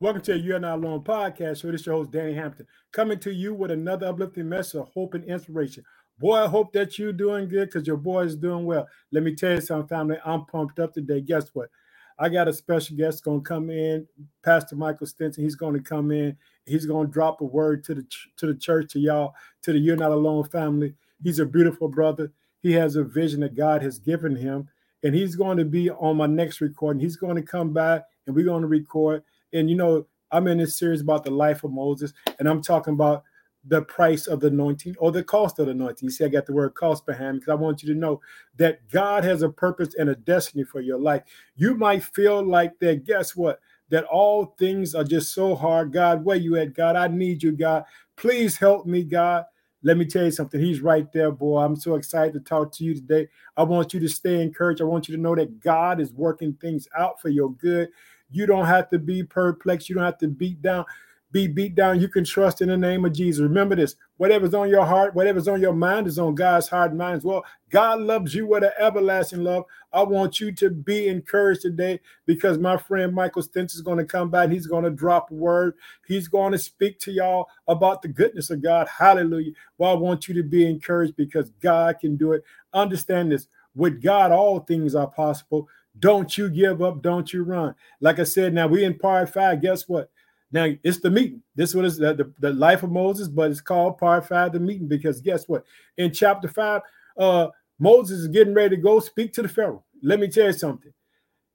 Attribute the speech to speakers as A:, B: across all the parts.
A: Welcome to the You're Not Alone podcast. So this is your host, Danny Hampton, coming to you with another uplifting message of hope and inspiration. Boy, I hope that you're doing good because your boy is doing well. Let me tell you something, family. I'm pumped up today. Guess what? I got a special guest going to come in, Pastor Michael Stinson. He's going to come in. He's going to drop a word to the to the church, to y'all, to the You're Not Alone family. He's a beautiful brother. He has a vision that God has given him, and he's going to be on my next recording. He's going to come back, and we're going to record and you know, I'm in this series about the life of Moses, and I'm talking about the price of the anointing or the cost of the anointing. You see, I got the word cost behind because I want you to know that God has a purpose and a destiny for your life. You might feel like that, guess what? That all things are just so hard. God, where you at? God, I need you, God. Please help me, God. Let me tell you something. He's right there, boy. I'm so excited to talk to you today. I want you to stay encouraged. I want you to know that God is working things out for your good. You don't have to be perplexed. You don't have to beat down, be beat down. You can trust in the name of Jesus. Remember this: whatever's on your heart, whatever's on your mind, is on God's heart and mind as well. God loves you with an everlasting love. I want you to be encouraged today because my friend Michael Stinson is going to come back. He's going to drop a word. He's going to speak to y'all about the goodness of God. Hallelujah. Well, I want you to be encouraged because God can do it. Understand this: with God, all things are possible. Don't you give up. Don't you run. Like I said, now we in part five. Guess what? Now it's the meeting. This one is the, the, the, life of Moses, but it's called part five, the meeting, because guess what? In chapter five, uh, Moses is getting ready to go speak to the Pharaoh. Let me tell you something.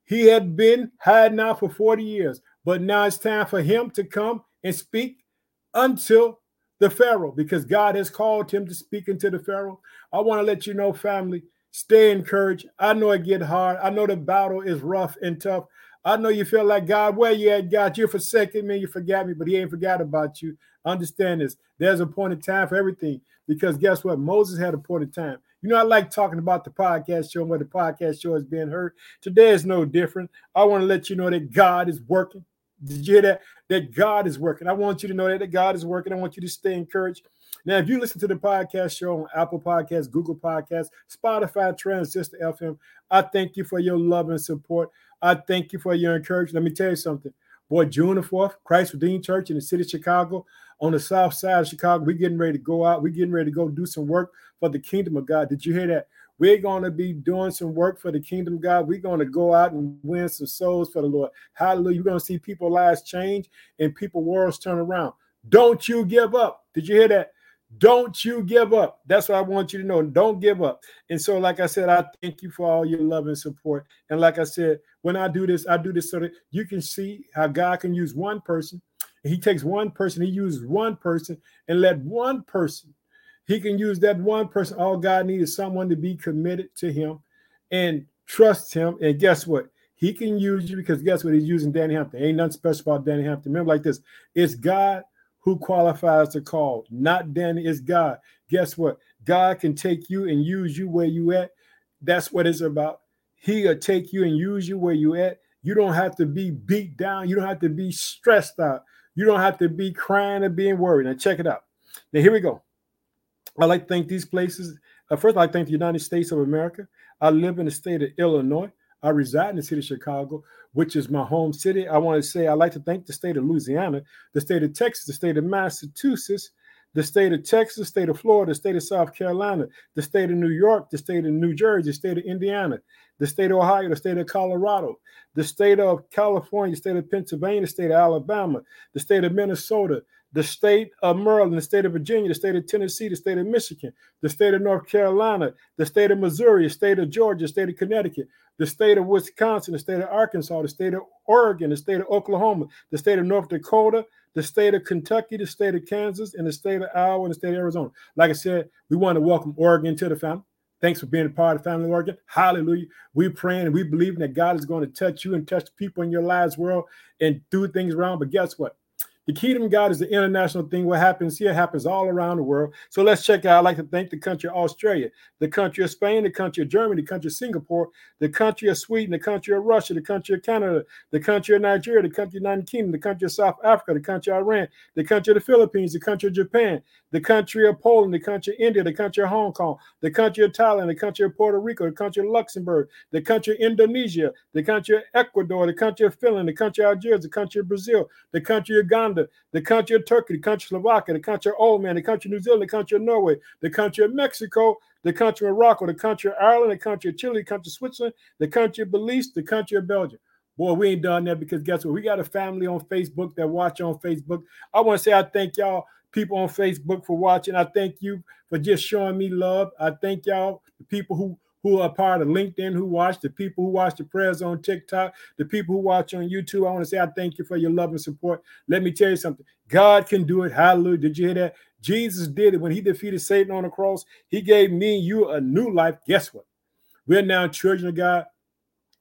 A: He had been hiding out for 40 years, but now it's time for him to come and speak until the Pharaoh, because God has called him to speak into the Pharaoh. I want to let you know, family, Stay encouraged. I know it get hard. I know the battle is rough and tough. I know you feel like God, where you at, God? You forsaken me, you forgot me, but He ain't forgot about you. Understand this. There's a point in time for everything. Because guess what? Moses had a point in time. You know, I like talking about the podcast show and where the podcast show is being heard. Today is no different. I want to let you know that God is working. Did you hear that? That God is working. I want you to know that, that God is working. I want you to stay encouraged. Now, if you listen to the podcast show on Apple Podcasts, Google Podcasts, Spotify, Transistor FM, I thank you for your love and support. I thank you for your encouragement. Let me tell you something. Boy, June the 4th, Christ Redeemed Church in the city of Chicago, on the south side of Chicago, we're getting ready to go out. We're getting ready to go do some work for the kingdom of God. Did you hear that? We're going to be doing some work for the kingdom God. We're going to go out and win some souls for the Lord. Hallelujah. You're going to see people's lives change and people worlds turn around. Don't you give up. Did you hear that? Don't you give up. That's what I want you to know. Don't give up. And so, like I said, I thank you for all your love and support. And like I said, when I do this, I do this so that you can see how God can use one person. He takes one person, he uses one person, and let one person, he can use that one person. All God needs is someone to be committed to him and trust him. And guess what? He can use you because guess what? He's using Danny Hampton. Ain't nothing special about Danny Hampton. Remember, like this: it's God who qualifies the call, not Danny, it's God. Guess what? God can take you and use you where you at. That's what it's about. He'll take you and use you where you at. You don't have to be beat down. You don't have to be stressed out. You don't have to be crying and being worried. Now check it out. Now here we go. I like to thank these places. Uh, first, I thank the United States of America. I live in the state of Illinois. I reside in the city of Chicago, which is my home city. I want to say I'd like to thank the state of Louisiana, the state of Texas, the state of Massachusetts, the state of Texas, the state of Florida, the state of South Carolina, the state of New York, the state of New Jersey, the state of Indiana, the state of Ohio, the state of Colorado, the state of California, the state of Pennsylvania, the state of Alabama, the state of Minnesota, the state of Maryland, the state of Virginia, the state of Tennessee, the state of Michigan, the state of North Carolina, the state of Missouri, the state of Georgia, the state of Connecticut, the state of Wisconsin, the state of Arkansas, the state of Oregon, the state of Oklahoma, the state of North Dakota, the state of Kentucky, the state of Kansas, and the state of Iowa and the state of Arizona. Like I said, we want to welcome Oregon to the family. Thanks for being a part of Family Oregon. Hallelujah. We're praying and we believe that God is going to touch you and touch people in your lives world and do things around. But guess what? The kingdom of God is the international thing. What happens here happens all around the world. So let's check out. I'd like to thank the country of Australia, the country of Spain, the country of Germany, the country of Singapore, the country of Sweden, the country of Russia, the country of Canada, the country of Nigeria, the country of the United Kingdom, the country of South Africa, the country of Iran, the country of the Philippines, the country of Japan, the country of Poland, the country of India, the country of Hong Kong, the country of Thailand, the country of Puerto Rico, the country of Luxembourg, the country of Indonesia, the country of Ecuador, the country of Finland, the country of Algeria, the country of Brazil, the country of Uganda, the country of Turkey, the country of Slovakia, the country of Oman, the country of New Zealand, the country of Norway, the country of Mexico, the country of Morocco, the country of Ireland, the country of Chile, the country of Switzerland, the country of Belize, the country of Belgium. Boy, we ain't done that because guess what? We got a family on Facebook that watch on Facebook. I want to say I thank y'all people on Facebook for watching. I thank you for just showing me love. I thank y'all, the people who who are part of LinkedIn, who watch, the people who watch the prayers on TikTok, the people who watch on YouTube. I want to say I thank you for your love and support. Let me tell you something. God can do it. Hallelujah. Did you hear that? Jesus did it when he defeated Satan on the cross. He gave me and you a new life. Guess what? We're now children of God.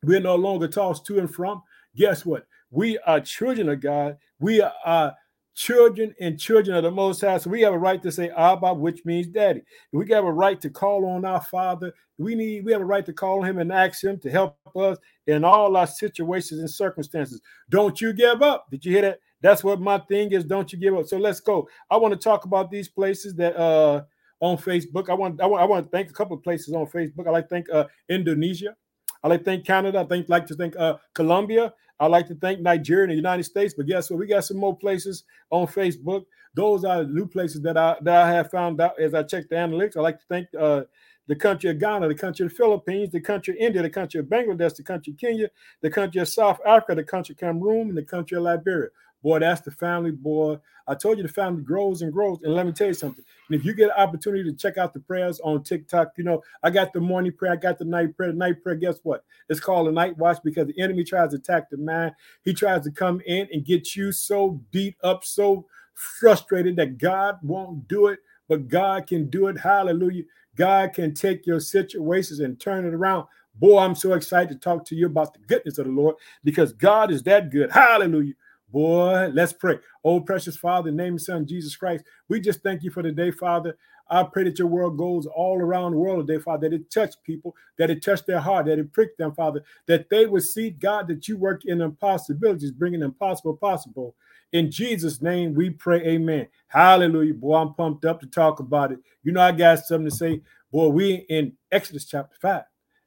A: We're no longer tossed to and from. Guess what? We are children of God. We are uh, children and children of the Most High. So we have a right to say Abba, which means daddy. We have a right to call on our Father. We need we have a right to call him and ask him to help us in all our situations and circumstances. Don't you give up. Did you hear that? That's what my thing is. Don't you give up. So let's go. I want to talk about these places that uh on Facebook. I want I want, I want to thank a couple of places on Facebook. I like to thank uh Indonesia. I like to thank Canada. I think like to thank uh Colombia. I like to thank Nigeria and the United States, but guess what? We got some more places on Facebook. Those are new places that I that I have found out as I checked the analytics. I'd like to thank uh, the country of Ghana, the country of the Philippines, the country of India, the country of Bangladesh, the country of Kenya, the country of South Africa, the country of Cameroon, and the country of Liberia. Boy, that's the family, boy. I told you the family grows and grows. And let me tell you something. And if you get an opportunity to check out the prayers on TikTok, you know, I got the morning prayer, I got the night prayer. The night prayer, guess what? It's called a night watch because the enemy tries to attack the mind. He tries to come in and get you so beat up, so frustrated that God won't do it, but God can do it. Hallelujah. God can take your situations and turn it around. Boy, I'm so excited to talk to you about the goodness of the Lord because God is that good. Hallelujah. Boy, let's pray. Oh, precious Father, name of Son, Jesus Christ, we just thank you for the day, Father. I pray that your world goes all around the world today, Father, that it touch people, that it touch their heart, that it prick them, Father, that they would see, God, that you work in impossibilities, bringing impossible possible. In Jesus' name, we pray, amen. Hallelujah. Boy, I'm pumped up to talk about it. You know, I got something to say. Boy, we in Exodus chapter 5.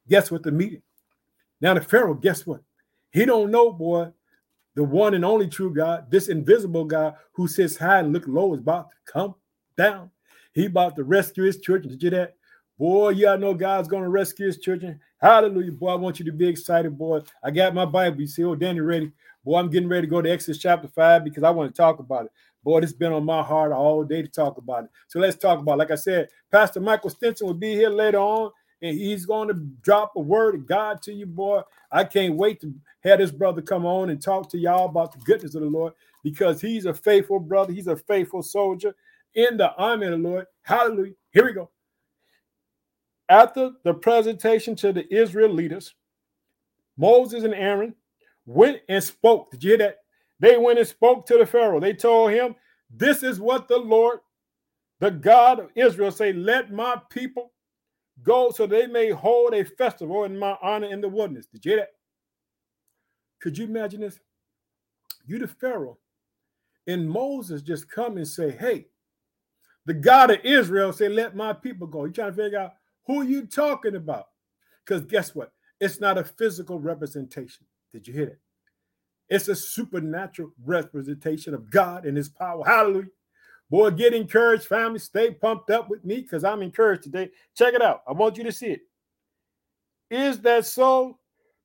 A: Guess what the meeting? Now the Pharaoh, guess what? He don't know, boy, the one and only true God, this invisible God who sits high and look low is about to come down. He about to rescue his children. Did you that? Boy, yeah, I know God's going to rescue his children. Hallelujah. Boy, I want you to be excited, boy. I got my Bible. You see, oh, Danny ready. Boy, I'm getting ready to go to Exodus chapter 5 because I want to talk about it. Boy, it's been on my heart all day to talk about it. So let's talk about it. Like I said, Pastor Michael Stinson will be here later on and he's going to drop a word of God to you, boy. I can't wait to have this brother come on and talk to y'all about the goodness of the Lord because he's a faithful brother. He's a faithful soldier in the army of the Lord. Hallelujah. Here we go. After the presentation to the Israel leaders, Moses and Aaron went and spoke. Did you hear that? They went and spoke to the Pharaoh. They told him, This is what the Lord, the God of Israel, say, Let my people Go so they may hold a festival in my honor in the wilderness. Did you hear that? Could you imagine this? You, the Pharaoh, and Moses just come and say, Hey, the God of Israel say, Let my people go. You trying to figure out who you talking about? Because guess what? It's not a physical representation. Did you hear that? It's a supernatural representation of God and his power. Hallelujah. Boy, get encouraged, family. Stay pumped up with me because I'm encouraged today. Check it out. I want you to see it. Is that so?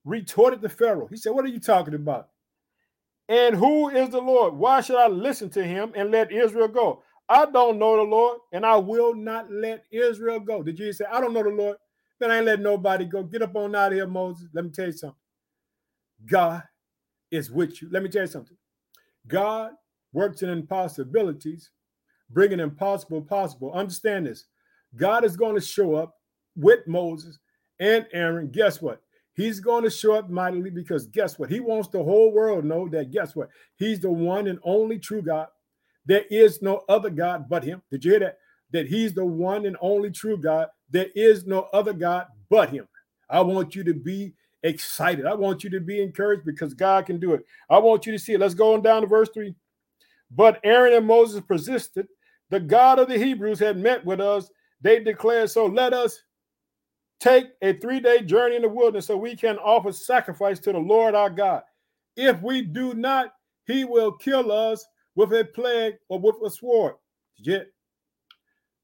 A: Retorted the Pharaoh. He said, What are you talking about? And who is the Lord? Why should I listen to him and let Israel go? I don't know the Lord, and I will not let Israel go. Did you say, I don't know the Lord? Then I ain't let nobody go. Get up on out of here, Moses. Let me tell you something. God is with you. Let me tell you something. God works in impossibilities bringing impossible possible. Understand this. God is going to show up with Moses and Aaron. Guess what? He's going to show up mightily because guess what? He wants the whole world to know that guess what? He's the one and only true God. There is no other God but him. Did you hear that? That he's the one and only true God. There is no other God but him. I want you to be excited. I want you to be encouraged because God can do it. I want you to see it. Let's go on down to verse 3. But Aaron and Moses persisted. The God of the Hebrews had met with us. They declared, So let us take a three day journey in the wilderness so we can offer sacrifice to the Lord our God. If we do not, he will kill us with a plague or with a sword. Yet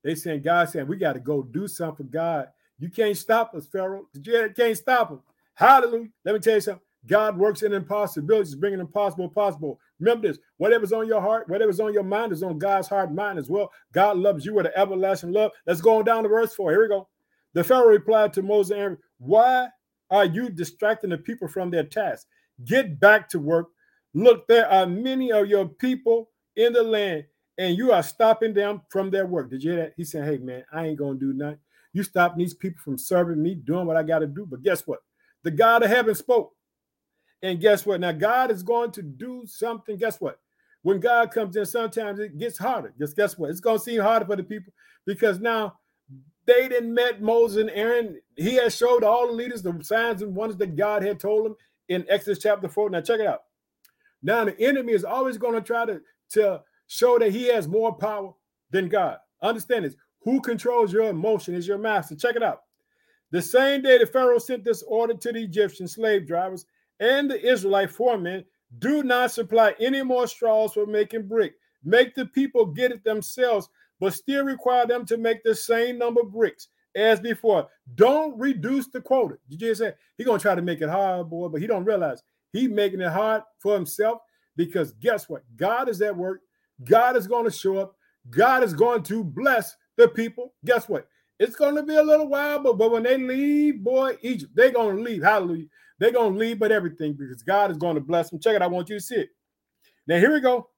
A: they saying, God saying, we got to go do something God. You can't stop us, Pharaoh. You can't stop him. Hallelujah. Let me tell you something. God works in impossibilities, bringing impossible possible. Remember this whatever's on your heart, whatever's on your mind is on God's heart and mind as well. God loves you with an everlasting love. Let's go on down to verse 4. Here we go. The Pharaoh replied to Moses and Aaron, Why are you distracting the people from their task? Get back to work. Look, there are many of your people in the land, and you are stopping them from their work. Did you hear that? He said, Hey, man, I ain't going to do nothing. You stop these people from serving me, doing what I got to do. But guess what? The God of heaven spoke. And guess what? Now, God is going to do something. Guess what? When God comes in, sometimes it gets harder. Just guess what? It's going to seem harder for the people because now they didn't met Moses and Aaron. He has showed all the leaders the signs and wonders that God had told them in Exodus chapter 4. Now, check it out. Now, the enemy is always going to try to, to show that he has more power than God. Understand this. Who controls your emotion is your master. Check it out. The same day the Pharaoh sent this order to the Egyptian slave drivers and the Israelite foremen do not supply any more straws for making brick. Make the people get it themselves but still require them to make the same number of bricks as before. Don't reduce the quota. Did you said he's gonna try to make it hard, boy, but he don't realize he's making it hard for himself because guess what? God is at work. God is going to show up. God is going to bless the people. Guess what? It's going to be a little while, but, but when they leave, boy, Egypt, they're going to leave. Hallelujah. They're going to leave, but everything because God is going to bless them. Check it. I want you to see it. Now, here we go.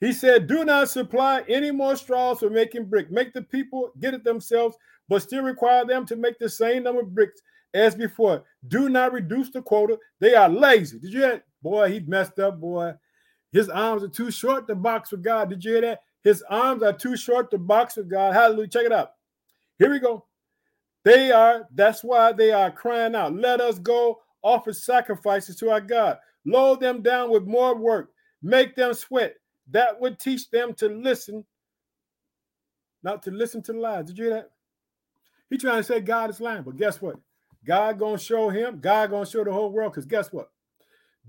A: He said, Do not supply any more straws for making brick. Make the people get it themselves, but still require them to make the same number of bricks as before. Do not reduce the quota. They are lazy. Did you hear? That? Boy, he messed up, boy. His arms are too short to box with God. Did you hear that? His arms are too short to box with God. Hallelujah. Check it out. Here we go. They are, that's why they are crying out. Let us go offer sacrifices to our God. Load them down with more work. Make them sweat that would teach them to listen, not to listen to lies. Did you hear that? He trying to say God is lying, but guess what? God gonna show him. God gonna show the whole world. Because guess what?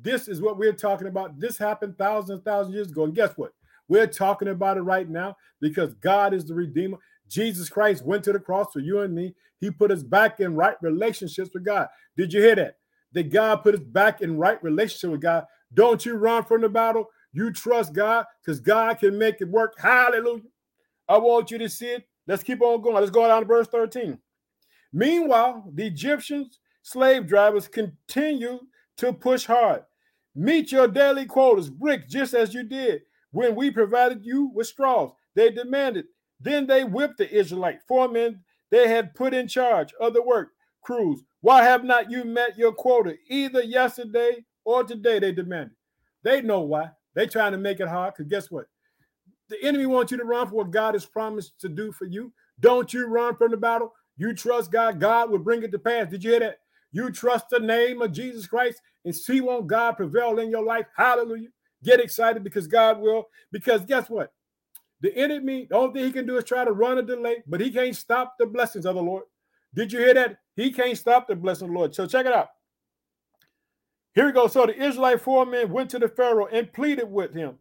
A: This is what we're talking about. This happened thousands and thousands of years ago. And guess what? We're talking about it right now because God is the Redeemer. Jesus Christ went to the cross for you and me. He put us back in right relationships with God. Did you hear that? That God put us back in right relationship with God. Don't you run from the battle. You trust God because God can make it work. Hallelujah. I want you to see it. Let's keep on going. Let's go down to verse 13. Meanwhile, the Egyptians slave drivers continue to push hard. Meet your daily quotas, bricks, just as you did when we provided you with straws. They demanded. Then they whipped the Israelite foremen they had put in charge of the work crews. Why have not you met your quota either yesterday or today? They demanded. They know why. They trying to make it hard because guess what? The enemy wants you to run for what God has promised to do for you. Don't you run from the battle. You trust God. God will bring it to pass. Did you hear that? You trust the name of Jesus Christ and see won't God prevail in your life. Hallelujah. Get excited because God will. Because guess what? The enemy, the only thing he can do is try to run a delay, but he can't stop the blessings of the Lord. Did you hear that? He can't stop the blessing of the Lord. So check it out. Here we go. So the Israelite foreman went to the Pharaoh and pleaded with him.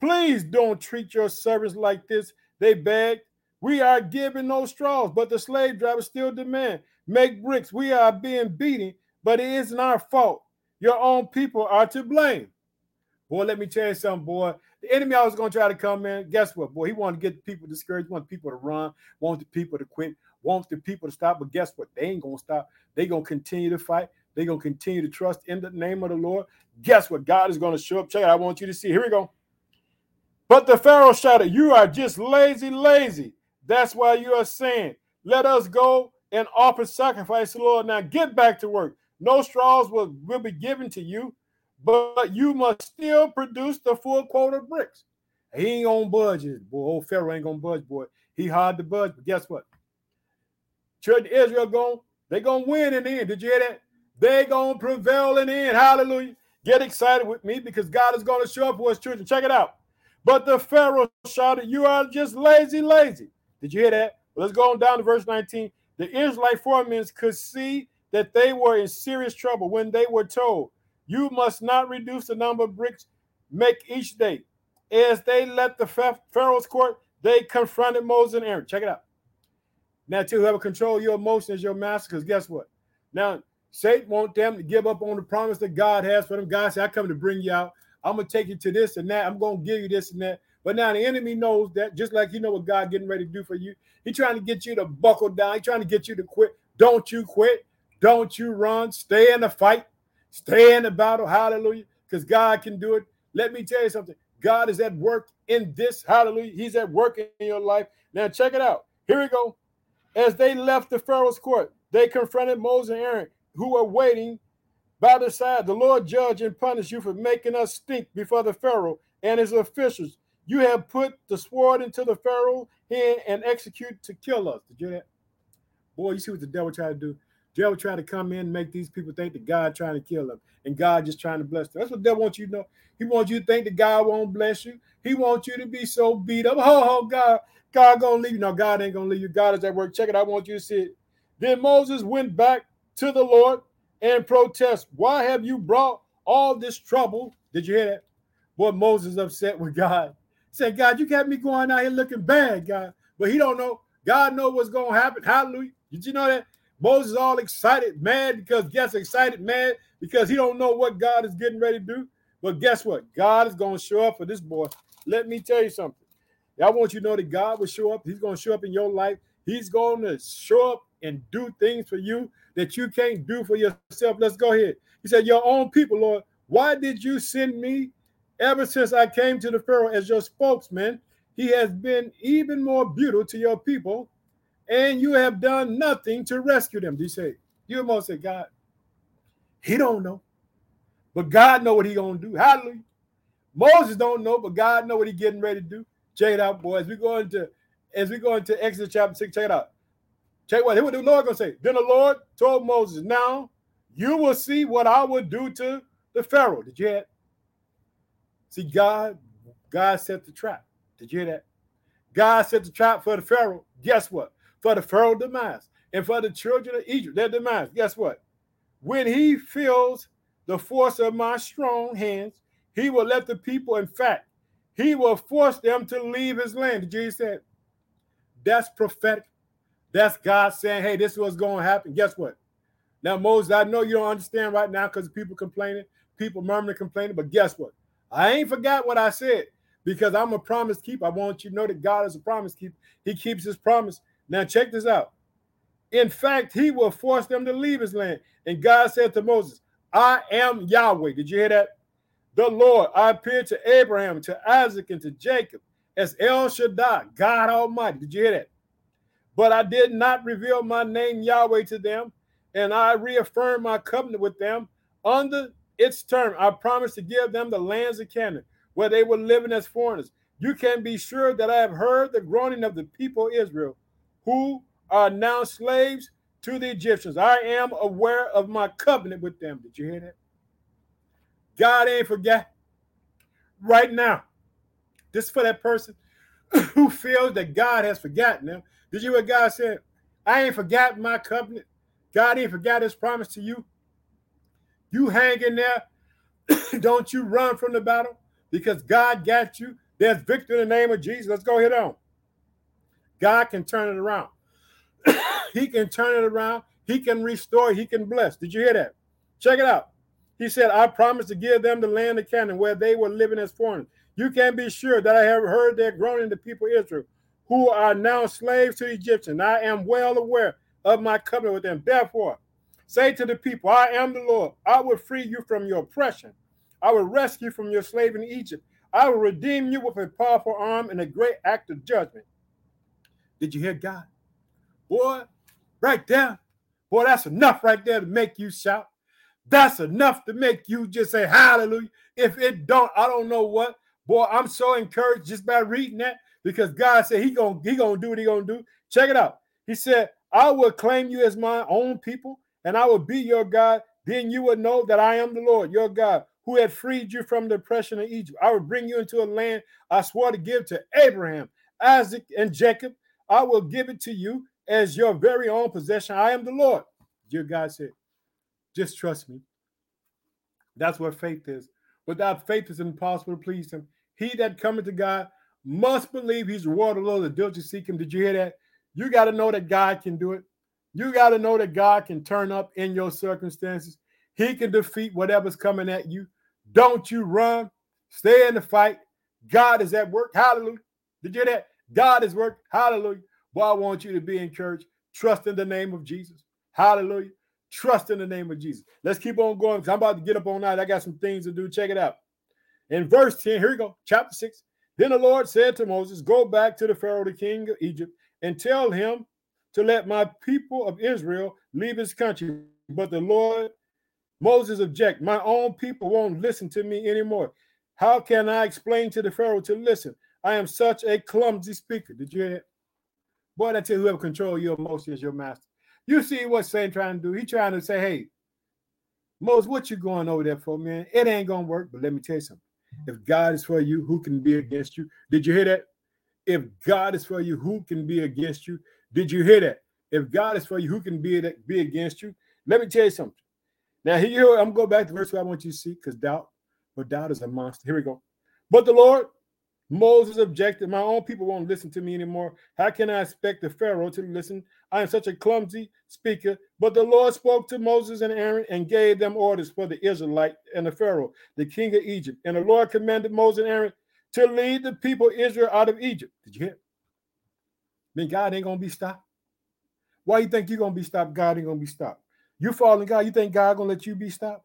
A: Please don't treat your servants like this. They begged. We are giving no straws, but the slave drivers still demand. Make bricks. We are being beaten, but it isn't our fault. Your own people are to blame. Boy, let me tell you something, boy. The enemy always going to try to come in. Guess what, boy? He wanted to get people discouraged, want people to run, want the people to quit, wants the people to stop. But guess what? They ain't going to stop. They going to continue to fight. They're going to continue to trust in the name of the Lord. Guess what? God is going to show up. Check it. I want you to see. Here we go. But the Pharaoh shouted, You are just lazy, lazy. That's why you are saying, Let us go and offer sacrifice to the Lord. Now get back to work. no straws will, will be given to you, but you must still produce the full quota of bricks. He ain't gonna budge, boy. Old Pharaoh ain't gonna budge, boy. He hard to budge, but guess what? Children Israel going, they gonna win in the end. Did you hear that? They gonna prevail in the end. Hallelujah. Get excited with me because God is gonna show up for his children. Check it out. But the Pharaoh shouted, You are just lazy, lazy. Did you hear that? Well, let's go on down to verse 19. The Israelite foremen could see that they were in serious trouble when they were told, You must not reduce the number of bricks make each day. As they left the Pharaoh's court, they confronted Moses and Aaron. Check it out. Now, to whoever control your emotions, your master, because guess what? Now, Satan want them to give up on the promise that God has for them. God said, I come to bring you out. I'm gonna take you to this and that. I'm gonna give you this and that. But now the enemy knows that, just like you know what God getting ready to do for you. He trying to get you to buckle down. He trying to get you to quit. Don't you quit. Don't you run. Stay in the fight. Stay in the battle. Hallelujah. Because God can do it. Let me tell you something. God is at work in this. Hallelujah. He's at work in your life. Now check it out. Here we go. As they left the Pharaoh's court, they confronted Moses and Aaron, who were waiting by the side. The Lord judge and punish you for making us stink before the Pharaoh and his officials. You have put the sword into the Pharaoh hand and execute to kill us. Did you hear that? Boy, you see what the devil tried to do. Devil tried to come in and make these people think that God trying to kill them and God just trying to bless them. That's what devil wants you to know. He wants you to think that God won't bless you. He wants you to be so beat up. Oh, oh God, God gonna leave you. No, God ain't gonna leave you. God is at work. Check it. I want you to see it. Then Moses went back to the Lord and protest. Why have you brought all this trouble? Did you hear that? Boy, Moses upset with God. He said, God, you got me going out here looking bad, God. But he don't know. God know what's gonna happen. Hallelujah. Did you know that? Moses is all excited, mad because guess excited, mad because he don't know what God is getting ready to do. But guess what? God is gonna show up for this boy. Let me tell you something. I want you to know that God will show up. He's going to show up in your life. He's going to show up and do things for you that you can't do for yourself. Let's go ahead. He said, Your own people, Lord, why did you send me ever since I came to the Pharaoh as your spokesman? He has been even more brutal to your people, and you have done nothing to rescue them. Do you say, You almost say, God, he don't know. But God know what he gonna do. Hallelujah. Moses don't know, but God know what he getting ready to do. Check it out, boys. We go into as we go into Exodus chapter six. Check it out. Check what, what the Lord gonna say. Then the Lord told Moses, "Now you will see what I will do to the Pharaoh." Did you hear? That? See, God, God set the trap. Did you hear that? God set the trap for the Pharaoh. Guess what? For the Pharaoh demise and for the children of Egypt, their demise. Guess what? When he feels the force of my strong hands, he will let the people, in fact, he will force them to leave his land. Jesus said, that's prophetic. That's God saying, hey, this is what's going to happen. Guess what? Now, Moses, I know you don't understand right now because people complaining, people murmuring, complaining, but guess what? I ain't forgot what I said because I'm a promise keeper. I want you to know that God is a promise keeper. He keeps his promise. Now, check this out. In fact, he will force them to leave his land. And God said to Moses, I am Yahweh. Did you hear that? the Lord. I appeared to Abraham, to Isaac, and to Jacob as El Shaddai, God Almighty. Did you hear that? But I did not reveal my name Yahweh to them, and I reaffirmed my covenant with them under its term. I promised to give them the lands of Canaan, where they were living as foreigners. You can be sure that I have heard the groaning of the people of Israel, who are now slaves to the Egyptians. I am aware of my covenant with them. Did you hear that? God ain't forget. Right now, this for that person who feels that God has forgotten them. Did you hear what God said? I ain't forgotten my covenant. God ain't forgot his promise to you. You hang in there. Don't you run from the battle because God got you. There's victory in the name of Jesus. Let's go hit on. God can turn it around. he can turn it around. He can restore. He can bless. Did you hear that? Check it out. He said, I promised to give them the land of Canaan where they were living as foreigners. You can be sure that I have heard their groaning the people Israel, who are now slaves to the Egyptians. I am well aware of my covenant with them. Therefore, say to the people, I am the Lord. I will free you from your oppression. I will rescue you from your slave in Egypt. I will redeem you with a powerful arm and a great act of judgment. Did you hear God? Boy, right there. Boy, that's enough right there to make you shout. That's enough to make you just say hallelujah. If it don't, I don't know what. Boy, I'm so encouraged just by reading that because God said He gonna He gonna do what He gonna do. Check it out. He said, "I will claim you as my own people, and I will be your God. Then you will know that I am the Lord, your God, who had freed you from the oppression of Egypt. I will bring you into a land I swore to give to Abraham, Isaac, and Jacob. I will give it to you as your very own possession. I am the Lord." Your God said, "Just trust me." That's what faith is. Without faith, it's impossible to please Him. He that cometh to God must believe he's rewarded of the diligently seek him. Did you hear that? You got to know that God can do it. You got to know that God can turn up in your circumstances. He can defeat whatever's coming at you. Don't you run. Stay in the fight. God is at work. Hallelujah. Did you hear that? God is work. Hallelujah. Well, I want you to be encouraged. Trust in the name of Jesus. Hallelujah. Trust in the name of Jesus. Let's keep on going because I'm about to get up all night. I got some things to do. Check it out. In verse 10, here we go, chapter 6. Then the Lord said to Moses, Go back to the Pharaoh, the king of Egypt, and tell him to let my people of Israel leave his country. But the Lord, Moses object, My own people won't listen to me anymore. How can I explain to the Pharaoh to listen? I am such a clumsy speaker. Did you hear that? Boy, I tell you, whoever control your emotions your master. You see what Satan trying to do? He trying to say, hey, Moses, what you going over there for, man? It ain't gonna work. But let me tell you something. If God is for you, who can be against you? Did you hear that? If God is for you, who can be against you? Did you hear that? If God is for you, who can be, be against you? Let me tell you something. Now, here I'm going back to verse I want you to see because doubt, but doubt is a monster. Here we go. But the Lord, Moses objected, My own people won't listen to me anymore. How can I expect the Pharaoh to listen? I am such a clumsy speaker. But the Lord spoke to Moses and Aaron and gave them orders for the Israelite and the Pharaoh, the king of Egypt. And the Lord commanded Moses and Aaron to lead the people Israel out of Egypt. Did you hear? Then God ain't gonna be stopped. Why you think you're gonna be stopped? God ain't gonna be stopped. You following God, you think God gonna let you be stopped?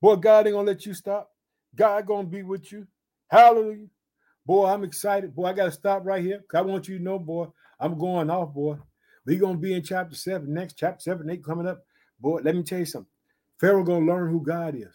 A: Boy, God ain't gonna let you stop. God gonna be with you. Hallelujah. Boy, I'm excited. Boy, I got to stop right here. I want you to know, boy, I'm going off, boy. We're going to be in chapter 7 next. Chapter 7, 8 coming up. Boy, let me tell you something. Pharaoh going to learn who God is.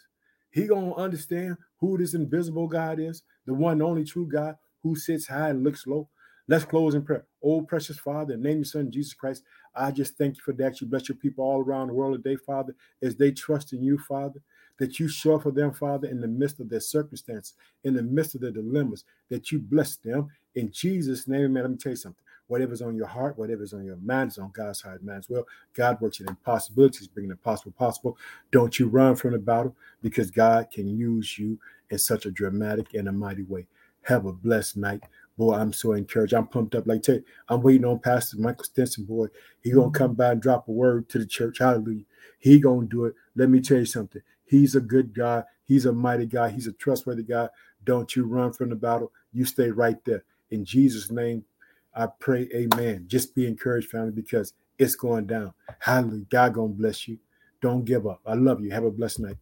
A: He going to understand who this invisible God is, the one and only true God who sits high and looks low. Let's close in prayer. Oh, precious Father, name your son Jesus Christ. I just thank you for that. You bless your people all around the world today, Father, as they trust in you, Father that you show for them, Father, in the midst of their circumstances, in the midst of their dilemmas, that you bless them. In Jesus' name, man, let me tell you something. Whatever's on your heart, whatever's on your mind is on God's heart, man, as well. God works in impossibilities, bringing the possible possible. Don't you run from the battle because God can use you in such a dramatic and a mighty way. Have a blessed night. Boy, I'm so encouraged. I'm pumped up. Like, tell you, I'm waiting on Pastor Michael Stinson, boy. He gonna mm-hmm. come by and drop a word to the church. Hallelujah. He gonna do it. Let me tell you something. He's a good guy. He's a mighty guy. He's a trustworthy guy. Don't you run from the battle. You stay right there. In Jesus' name, I pray, amen. Just be encouraged, family, because it's going down. Hallelujah. God gonna bless you. Don't give up. I love you. Have a blessed night.